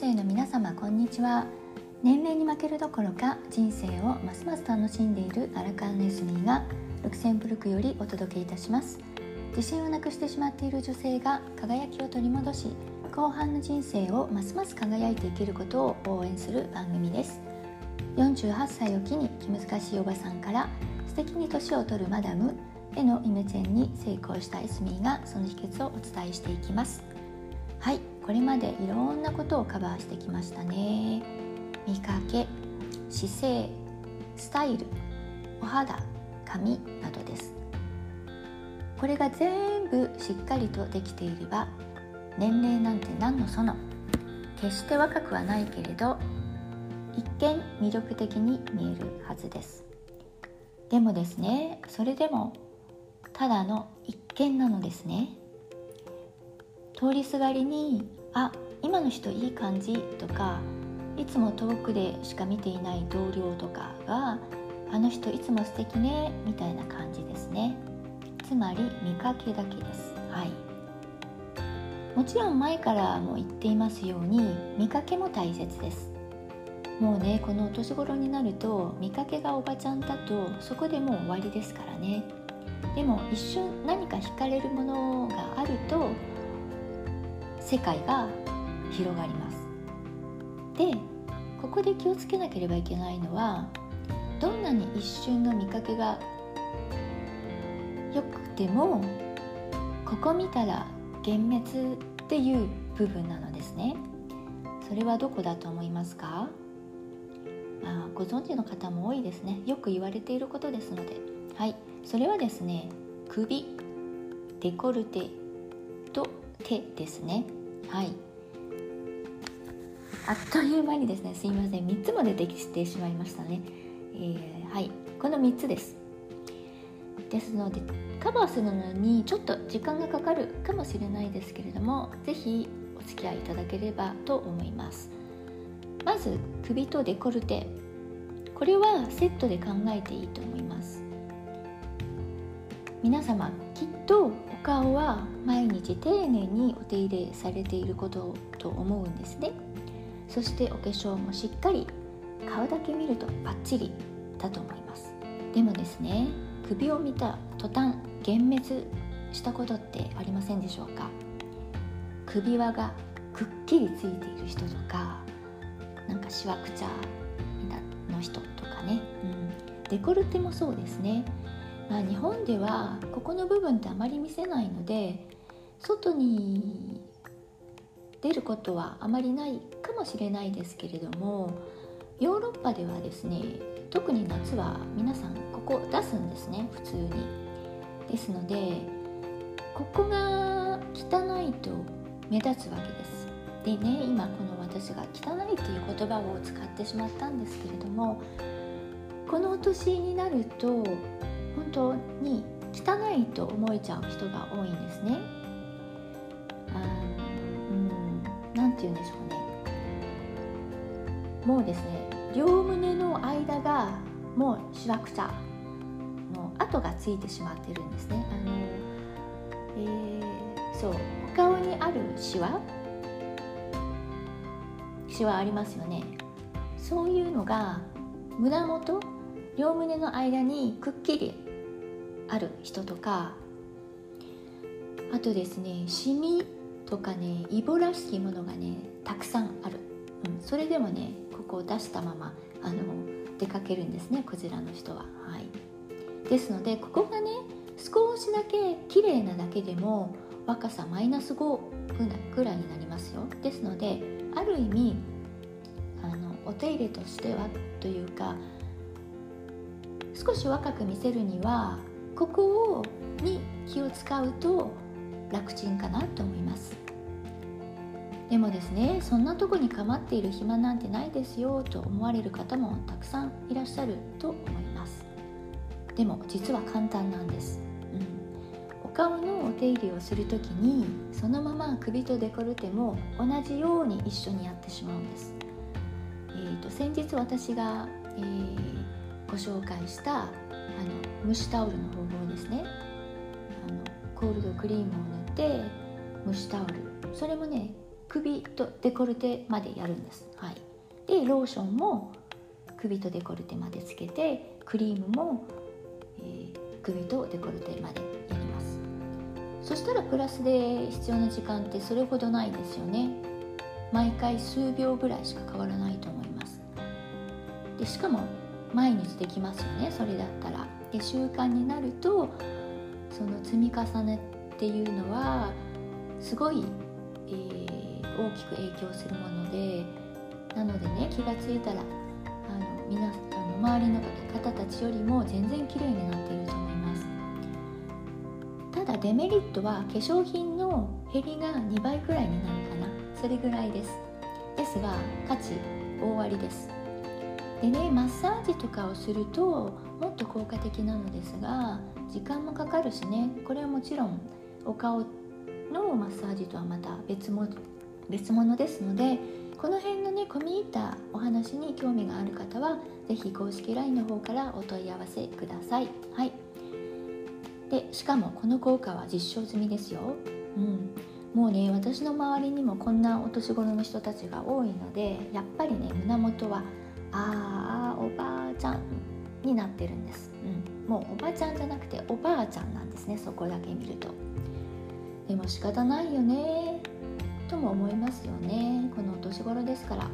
性の皆様こんにちは。年齢に負けるどころか人生をますます楽しんでいるアラカンネスミーがルクセンブルクよりお届けいたします。自信をなくしてしまっている女性が輝きを取り戻し後半の人生をますます輝いていけることを応援する番組です。48歳を機に気難しいおばさんから素敵に年を取るマダムへのイメチェンに成功したエスミーがその秘訣をお伝えしていきます。はい。これまでいろんなことをカバーしてきましたね。見かけ姿勢スタイルお肌髪などです。これが全部しっかりとできていれば年齢なんて何のその決して若くはないけれど一見魅力的に見えるはずです。でもですねそれでもただの一見なのですね。通りすがりに「あ今の人いい感じ」とかいつも遠くでしか見ていない同僚とかが「あの人いつも素敵ね」みたいな感じですね。つまり見かけだけです。はい。もちろん前からも言っていますように見かけも大切です。もうねこのお年頃になると見かけがおばちゃんだとそこでもう終わりですからね。でも一瞬何か惹かれるものがあると世界が広がります。でここで気をつけなければいけないのはどんなに一瞬の見かけが良くてもここ見たら幻滅っていう部分なのですね。それはどこだと思いますか？まあ、ご存知の方も多いですね。よく言われていることですので。はい。それはですね首デコルテ手ですね。はい。あっという間にですねすいません。3つも出てきてしまいましたね、えー、はい。この3つです。ですのでカバーするのにちょっと時間がかかるかもしれないですけれども是非お付き合いいただければと思います。まず首とデコルテ。これはセットで考えていいと思います。皆様きっとお顔は毎日丁寧にお手入れされていることと思うんですね。そしてお化粧もしっかり顔だけ見るとバッチリだと思います。でもですね首を見た途端幻滅したことってありませんでしょうか？首輪がくっきりついている人とかなんかしわくちゃの人とかね、うん、デコルテもそうですね。まあ、日本ではここの部分ってあまり見せないので外に出ることはあまりないかもしれないですけれどもヨーロッパではですね特に夏は皆さんここ出すんですね普通に。ですのでここが汚いと目立つわけです。でね今この私が汚いという言葉を使ってしまったんですけれどもこのお年になると本当に汚いと思えちゃう人が多いんですね。あうん何て言うんでしょうねもうですね両胸の間がもうしわくちゃの跡がついてしまってるんですね。あのえー、そうお顔にあるシワシワありますよねそういうのが胸元両胸の間にくっきりある人とかあとですねシミとかねイボらしきものがねたくさんある、うん、それでもねここを出したままあの出かけるんですねこちらの人は。はい。ですのでここがね少しだけ綺麗なだけでも若さマイナス5ぐらいになりますよ。ですのである意味あのお手入れとしてはというか少し若く見せるにはここをに気を使うと楽ちんかなと思います。でもですねそんなとこに構っている暇なんてないですよと思われる方もたくさんいらっしゃると思います。でも実は簡単なんです、うん、お顔のお手入れをする時にそのまま首とデコルテも同じように一緒にやってしまうんです、えーと、先日私が、えーご紹介したあの蒸しタオルの方法ですね。あのコールドクリームを塗って蒸しタオル。それもね首とデコルテまでやるんです、はい、でローションも首とデコルテまでつけてクリームも、えー、首とデコルテまでやります。そしたらプラスで必要な時間ってそれほどないですよね。毎回数秒ぐらいしか変わらないと思います。でしかも毎日できますよね。それだったら。で習慣になるとその積み重ねっていうのはすごい、えー、大きく影響するものでなのでね気が付いたらあの皆あの周りの方たちよりも全然綺麗になっていると思います。ただデメリットは化粧品の減りが2倍くらいになるかな。それぐらいです。ですが価値大ありです。でねマッサージとかをするともっと効果的なのですが時間もかかるしねこれはもちろんお顔のマッサージとはまた別も別物ですのでこの辺のね込み入ったお話に興味がある方は是非公式 LINE の方からお問い合わせください。はいでしかもこの効果は実証済みですよ。うん、もうね私の周りにもこんなお年頃の人たちが多いのでやっぱりね胸元はああおばあちゃんになってるんです、うん、もうおばあちゃんじゃなくておばあちゃんなんですね。そこだけ見ると。でも仕方ないよね。とも思いますよね。このお年頃ですから。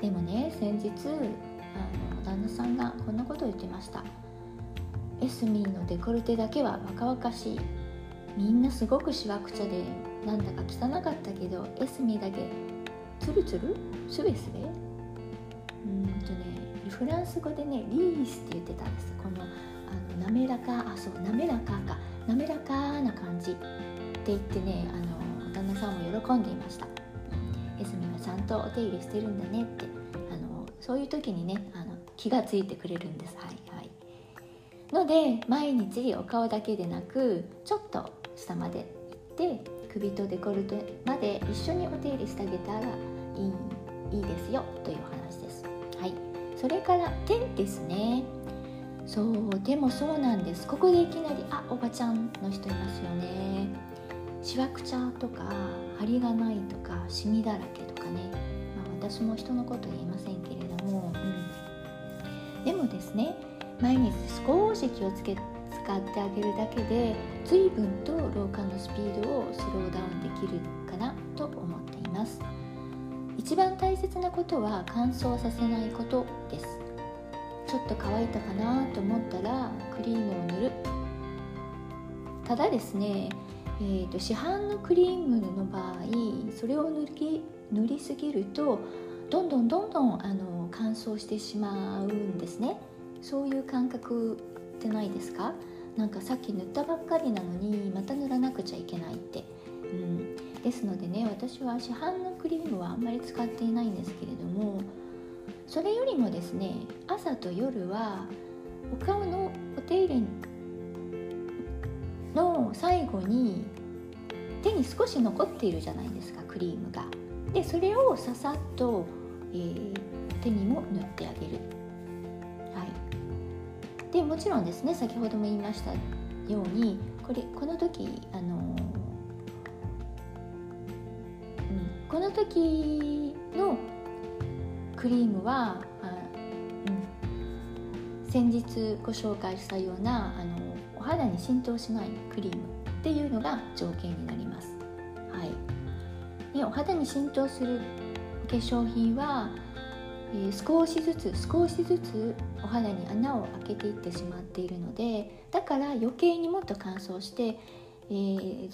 でもね先日あの旦那さんがこんなことを言ってました。エスミーのデコルテだけは若々しい。みんなすごくしわくちゃでなんだか汚かったけどエスミーだけツルツル？スベスベ？フランス語でねリースって言ってたんです。このあの滑らかあそう滑らかか。滑らかな感じって言ってねあの旦那さんも喜んでいました。エスミはちゃんとお手入れしてるんだねって。あのそういう時にねあの気がついてくれるんです。はいはい。ので毎日お顔だけでなくちょっと下まで行って首とデコルテまで一緒にお手入れしてあげたらいいいいですよという話。それから手ですね。そうでもそうなんです。ここでいきなりあおばちゃんの人いますよね。しわくちゃとか張りがないとかシミだらけとかね、まあ、私も人のこと言いませんけれども、うん、でもですね毎日少し気をつけ使ってあげるだけで随分と老化のスピードをスローダウンできるかなと思っています。一番大切なことは乾燥させないことです。ちょっと乾いたかなと思ったらクリームを塗る。ただですね、えーと、市販のクリームの場合それを塗り塗りすぎるとどんどんどんどんあの乾燥してしまうんですね。そういう感覚ってないですか？なんかさっき塗ったばっかりなのにまた塗らなくちゃいけないって、うん、ですのでね私は市販のクリームはあんまり使っていないんですけれどもそれよりもですね朝と夜はお顔のお手入れの最後に手に少し残っているじゃないですかクリームが。でそれをささっと、えー、手にも塗ってあげる。はい、でもちろんですね先ほども言いましたようにこれこの時あのこの時のクリームは、先日ご紹介したようなあのお肌に浸透しないクリームっていうのが条件になります。はい、でお肌に浸透する化粧品は、えー、少しずつ少しずつお肌に穴を開けていってしまっているのでだから余計にもっと乾燥して、えー、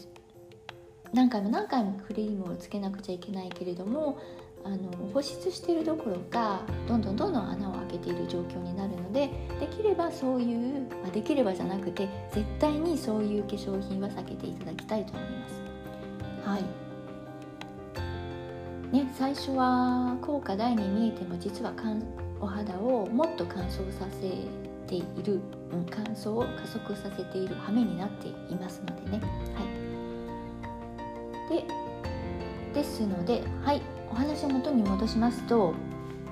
何回も何回もクリームをつけなくちゃいけないけれどもあの保湿してるどころかどんどんどんどん穴を開けている状況になるのでできればそういう、まあ、できればじゃなくて絶対にそういう化粧品は避けていただきたいと思います。はいね、最初は効果大に見えても実はお肌をもっと乾燥させている、うん、乾燥を加速させている羽目になっていますのでね。はいでですのではいお話を元に戻しますと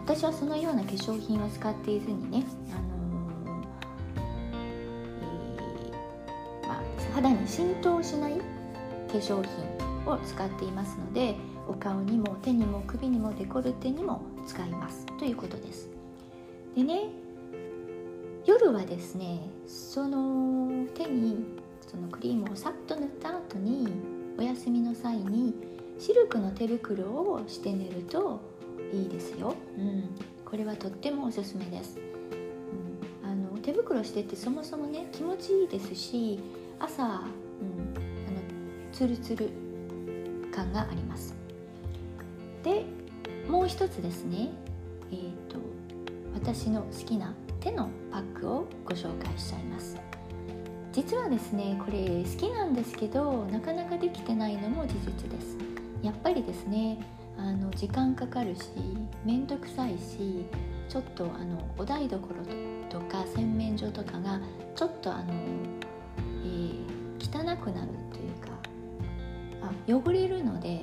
私はそのような化粧品は使っていずにね、あのーえー、まあ、肌に浸透しない化粧品を使っていますのでお顔にも手にも首にもデコルテにも使いますということです。でね夜はですねその手にそのクリームをさっと塗った後にお休みの際にシルクの手袋をして寝るといいですよ、うん、これはとってもおすすめです、うん、あの手袋してってそもそもね気持ちいいですし朝、うん、あのツルツル感があります。でもう一つですね。えっ、ー、と私の好きな手のパックをご紹介しちゃいます。実はですねこれ好きなんですけどなかなかできてないのも事実です。やっぱりですねあの時間かかるし面倒くさいしちょっとあのお台所とか洗面所とかがちょっとあの、えー、汚くなるというかあ汚れるので、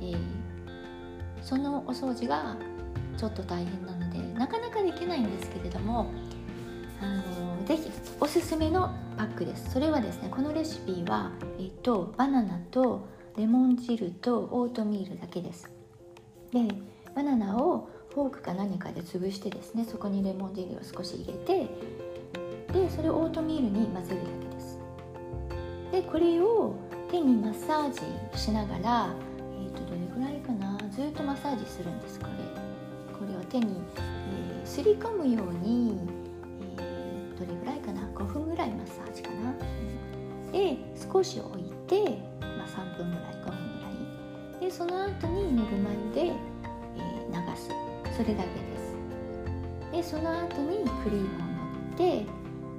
えー、そのお掃除がちょっと大変なのでなかなかできないんですけれどもあのぜひおすすめのパックです。それはですねこのレシピは、えーとバナナとレモン汁とオートミールだけです。でバナナをフォークか何かで潰してですねそこにレモン汁を少し入れてでそれをオートミールに混ぜるだけです。でこれを手にマッサージしながら、えー、とどれぐらいかなずっとマッサージするんですこれ。これを手に、えー、すり込むように、えー、どれぐらい？少し置いてま3分ぐらい5分ぐらい。でその後にぬるま湯で、えー、流す。それだけです。でその後にクリームを塗って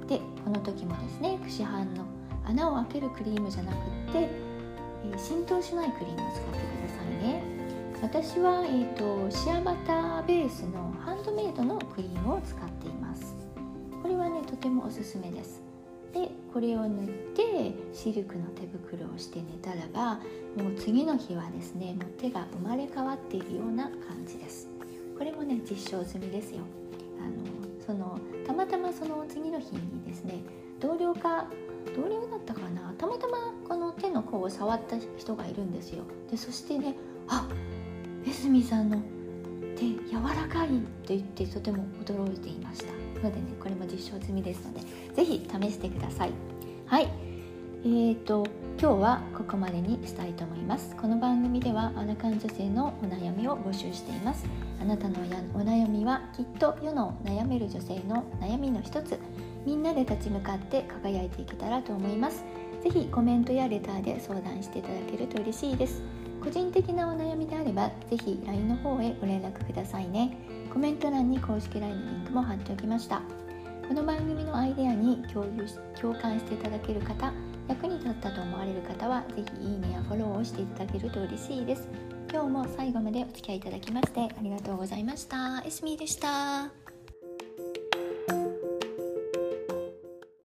でこの時もですね串半の穴を開けるクリームじゃなくって、えー、浸透しないクリームを使ってくださいね。私は、えーと、シアバターベースのハンドメイドのクリームを使っています。これはねとてもおすすめです。でこれを塗ってシルクの手袋をして寝たらばもう次の日はですねもう手が生まれ変わっているような感じです。これもね実証済みですよ。あのそのたまたまその次の日にですね同僚か同僚だったかな？たまたまこの手の甲を触った人がいるんですよ。でそしてねあエスミさんの手柔らかいと言ってとても驚いていました。のでねこれも実証済みですので是非試してください。はい。えーと今日はここまでにしたいと思います。この番組ではアラカン女性のお悩みを募集しています。あなたのお悩みはきっと世の悩める女性の悩みの一つ。みんなで立ち向かって輝いていけたらと思います。是非コメントやレターで相談していただけると嬉しいです。個人的なお悩みであれば是非 LINE の方へご連絡くださいね。コメント欄に公式 LINE のリンクも貼っておきました。この番組のアイデアに共有共感していただける方役に立ったと思われる方は是非いいねやフォローをしていただけると嬉しいです。今日も最後までお付き合いいただきましてありがとうございました。エスミーでした。